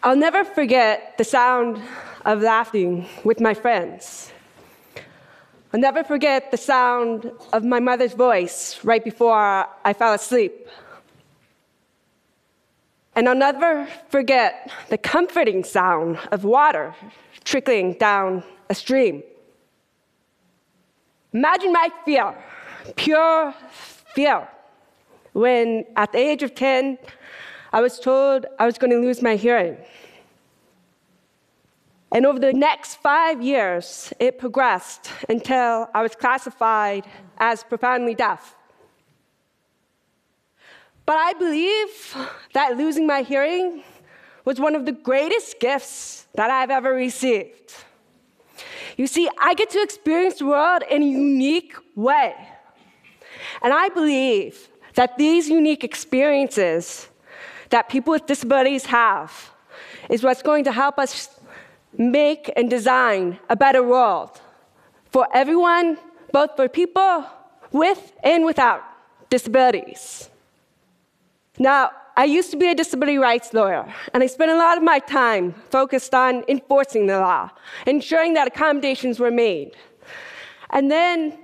I'll never forget the sound of laughing with my friends. I'll never forget the sound of my mother's voice right before I fell asleep. And I'll never forget the comforting sound of water trickling down a stream. Imagine my fear, pure fear, when at the age of 10, I was told I was going to lose my hearing. And over the next five years, it progressed until I was classified as profoundly deaf. But I believe that losing my hearing was one of the greatest gifts that I've ever received. You see, I get to experience the world in a unique way. And I believe that these unique experiences that people with disabilities have is what's going to help us make and design a better world for everyone, both for people with and without disabilities. Now, I used to be a disability rights lawyer, and I spent a lot of my time focused on enforcing the law, ensuring that accommodations were made. And then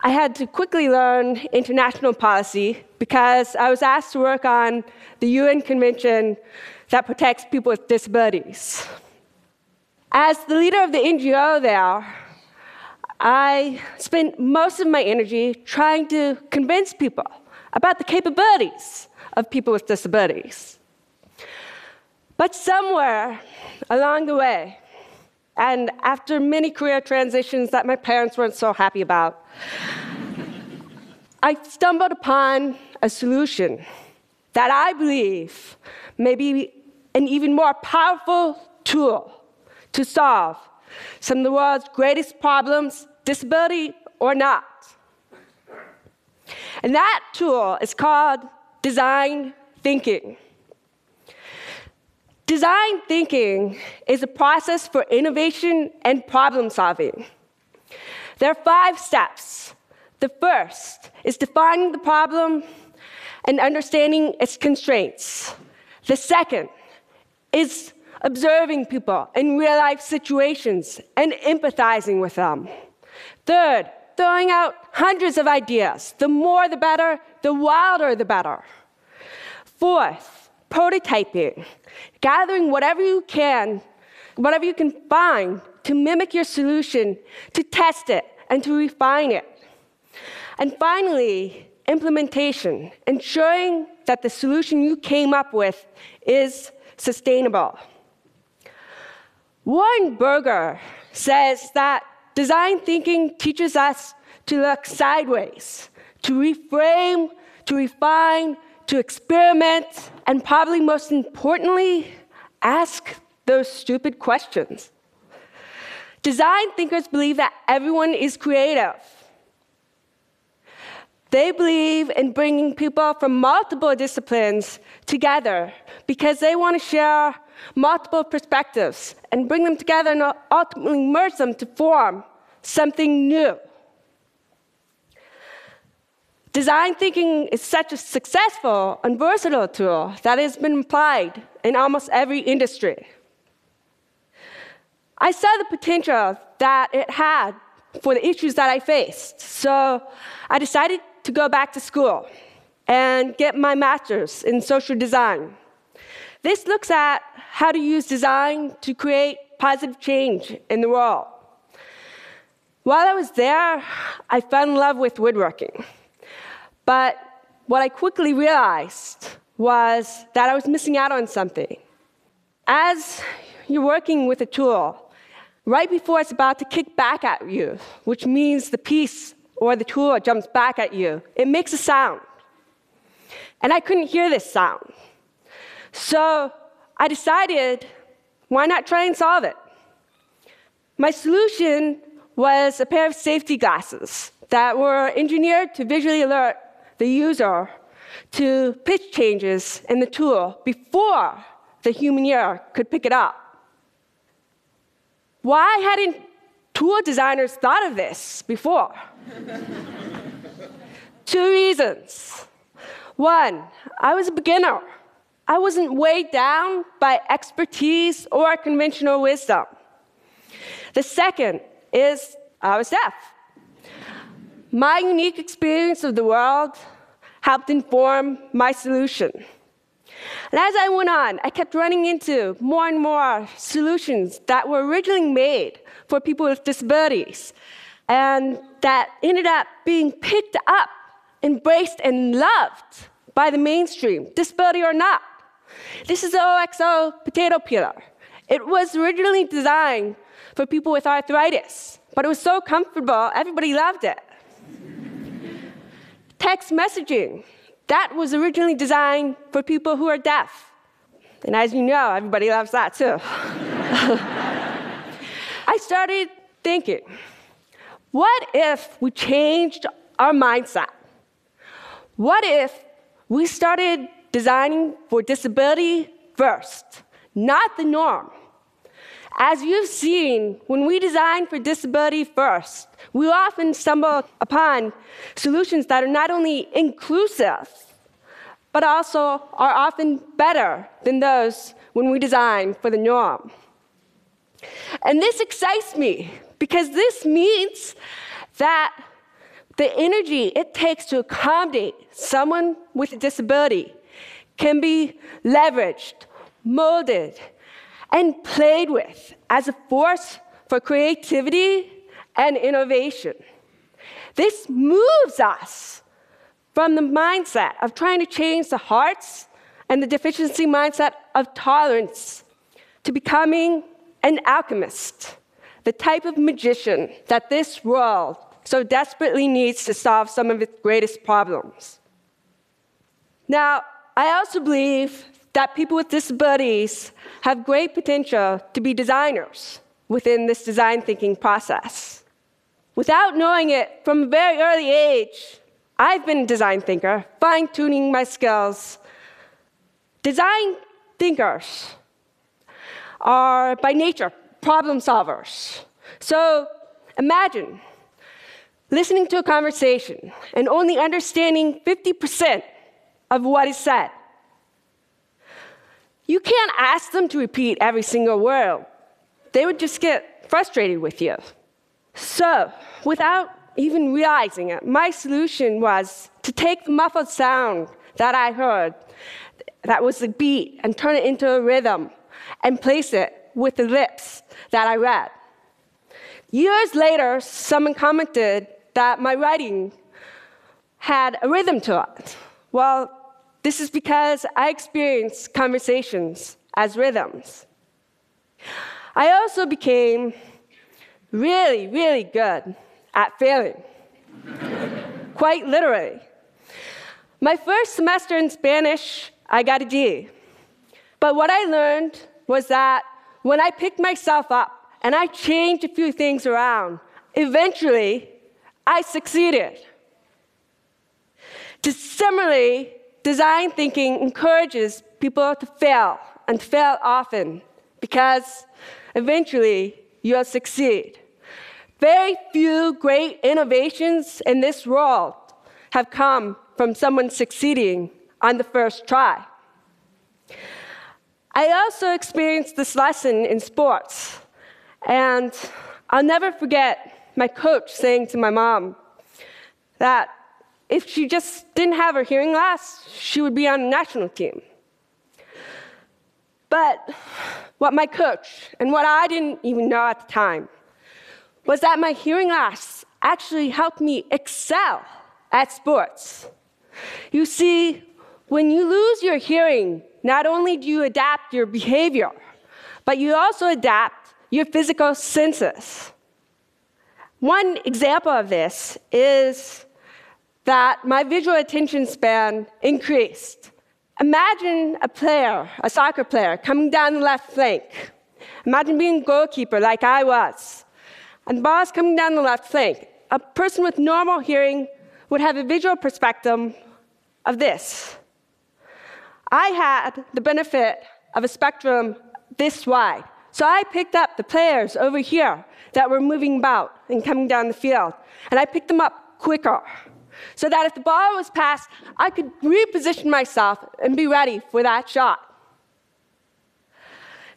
I had to quickly learn international policy because I was asked to work on the UN Convention that protects people with disabilities. As the leader of the NGO there, I spent most of my energy trying to convince people about the capabilities of people with disabilities. But somewhere along the way, and after many career transitions that my parents weren't so happy about, I stumbled upon a solution that I believe may be an even more powerful tool to solve some of the world's greatest problems, disability or not. And that tool is called design thinking. Design thinking is a process for innovation and problem solving. There are five steps. The first is defining the problem and understanding its constraints. The second is observing people in real life situations and empathizing with them. Third, throwing out hundreds of ideas. The more the better, the wilder the better. Fourth, prototyping, gathering whatever you can, whatever you can find to mimic your solution, to test it, and to refine it. And finally, implementation, ensuring that the solution you came up with is sustainable. Warren Berger says that design thinking teaches us to look sideways, to reframe, to refine, to experiment, and probably most importantly, ask those stupid questions. Design thinkers believe that everyone is creative. They believe in bringing people from multiple disciplines together because they want to share multiple perspectives and bring them together and ultimately merge them to form something new. Design thinking is such a successful and versatile tool that has been applied in almost every industry. I saw the potential that it had for the issues that I faced, so I decided to go back to school and get my master's in social design. This looks at how to use design to create positive change in the world. While I was there, I fell in love with woodworking. But what I quickly realized was that I was missing out on something. As you're working with a tool, right before it's about to kick back at you, which means the piece or the tool jumps back at you, it makes a sound. And I couldn't hear this sound. So I decided, why not try and solve it? My solution was a pair of safety glasses that were engineered to visually alert the user to pitch changes in the tool before the human ear could pick it up. Why hadn't tool designers thought of this before? Two reasons. One, I was a beginner. I wasn't weighed down by expertise or conventional wisdom. The second is I was deaf. My unique experience of the world helped inform my solution. And as I went on, I kept running into more and more solutions that were originally made for people with disabilities and that ended up being picked up, embraced, and loved by the mainstream, disability or not. This is the OXO potato peeler. It was originally designed for people with arthritis, but it was so comfortable, everybody loved it. Text messaging. That was originally designed for people who are deaf. And as you know, everybody loves that too. I started thinking, what if we changed our mindset? What if we started designing for disability first, not the norm? As you've seen, when we design for disability first, we often stumble upon solutions that are not only inclusive, but also are often better than those when we design for the norm. And this excites me because this means that the energy it takes to accommodate someone with a disability can be leveraged, molded, and played with as a force for creativity and innovation. This moves us from the mindset of trying to change the hearts and the deficiency mindset of tolerance to becoming an alchemist, the type of magician that this world so desperately needs to solve some of its greatest problems. Now, I also believe that people with disabilities have great potential to be designers within this design thinking process. Without knowing it from a very early age, I've been a design thinker, fine tuning my skills. Design thinkers are by nature problem solvers. So imagine listening to a conversation and only understanding 50% of what is said. You can't ask them to repeat every single word, they would just get frustrated with you. So, without even realizing it, my solution was to take the muffled sound that I heard, that was the beat, and turn it into a rhythm and place it with the lips that I read. Years later, someone commented that my writing had a rhythm to it. Well, this is because I experience conversations as rhythms. I also became really, really good at failing, quite literally. My first semester in Spanish, I got a D. But what I learned was that when I picked myself up and I changed a few things around, eventually I succeeded. To similarly, design thinking encourages people to fail and fail often because eventually you'll succeed. Very few great innovations in this world have come from someone succeeding on the first try. I also experienced this lesson in sports, and I'll never forget my coach saying to my mom that if she just didn't have her hearing loss, she would be on the national team. But what my coach, and what I didn't even know at the time, was that my hearing loss actually helped me excel at sports. You see, when you lose your hearing, not only do you adapt your behavior, but you also adapt your physical senses. One example of this is that my visual attention span increased. Imagine a player, a soccer player, coming down the left flank. Imagine being a goalkeeper like I was. And the ball's coming down the left flank. A person with normal hearing would have a visual perspective of this. I had the benefit of a spectrum this wide. So I picked up the players over here that were moving about and coming down the field, and I picked them up quicker. So that if the ball was passed, I could reposition myself and be ready for that shot.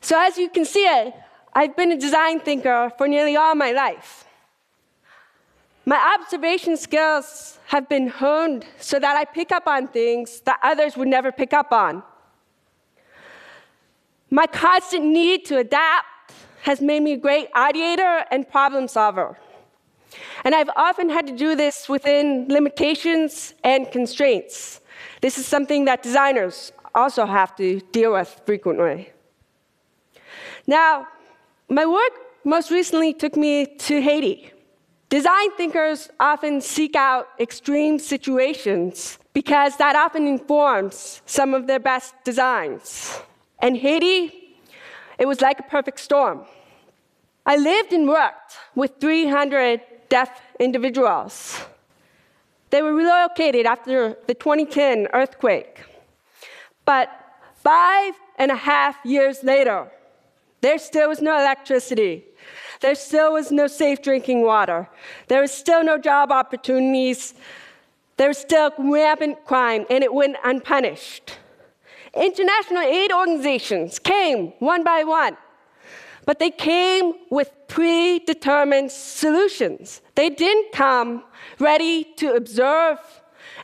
So, as you can see, I've been a design thinker for nearly all my life. My observation skills have been honed so that I pick up on things that others would never pick up on. My constant need to adapt has made me a great ideator and problem solver. And I've often had to do this within limitations and constraints. This is something that designers also have to deal with frequently. Now, my work most recently took me to Haiti. Design thinkers often seek out extreme situations because that often informs some of their best designs. And Haiti, it was like a perfect storm. I lived and worked with 300 deaf individuals. They were relocated after the 2010 earthquake. But five and a half years later, there still was no electricity. There still was no safe drinking water. There was still no job opportunities. There was still rampant crime, and it went unpunished. International aid organizations came one by one, but they came with predetermined solutions. They didn't come ready to observe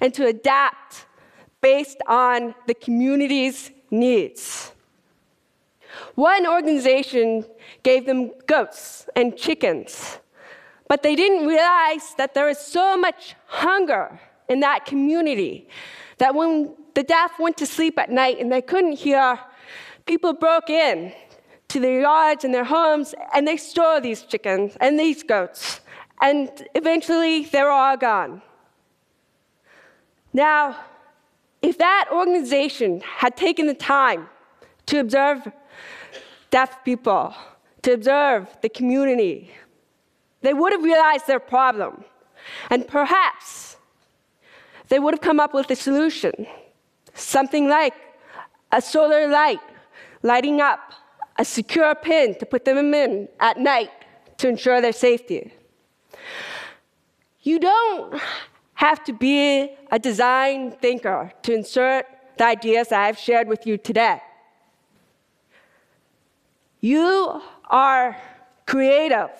and to adapt based on the community's needs. One organization gave them goats and chickens, but they didn't realize that there is so much hunger in that community that when the deaf went to sleep at night and they couldn't hear. People broke in to their yards and their homes and they store these chickens and these goats. And eventually they're all gone. Now, if that organization had taken the time to observe deaf people, to observe the community, they would have realized their problem. And perhaps they would have come up with a solution. Something like a solar light lighting up a secure pin to put them in at night to ensure their safety. You don't have to be a design thinker to insert the ideas that I've shared with you today. You are creative.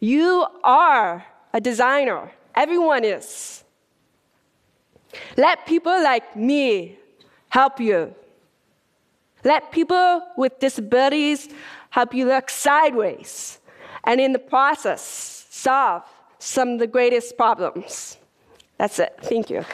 You are a designer. Everyone is. Let people like me help you. Let people with disabilities help you look sideways and in the process solve some of the greatest problems. That's it. Thank you.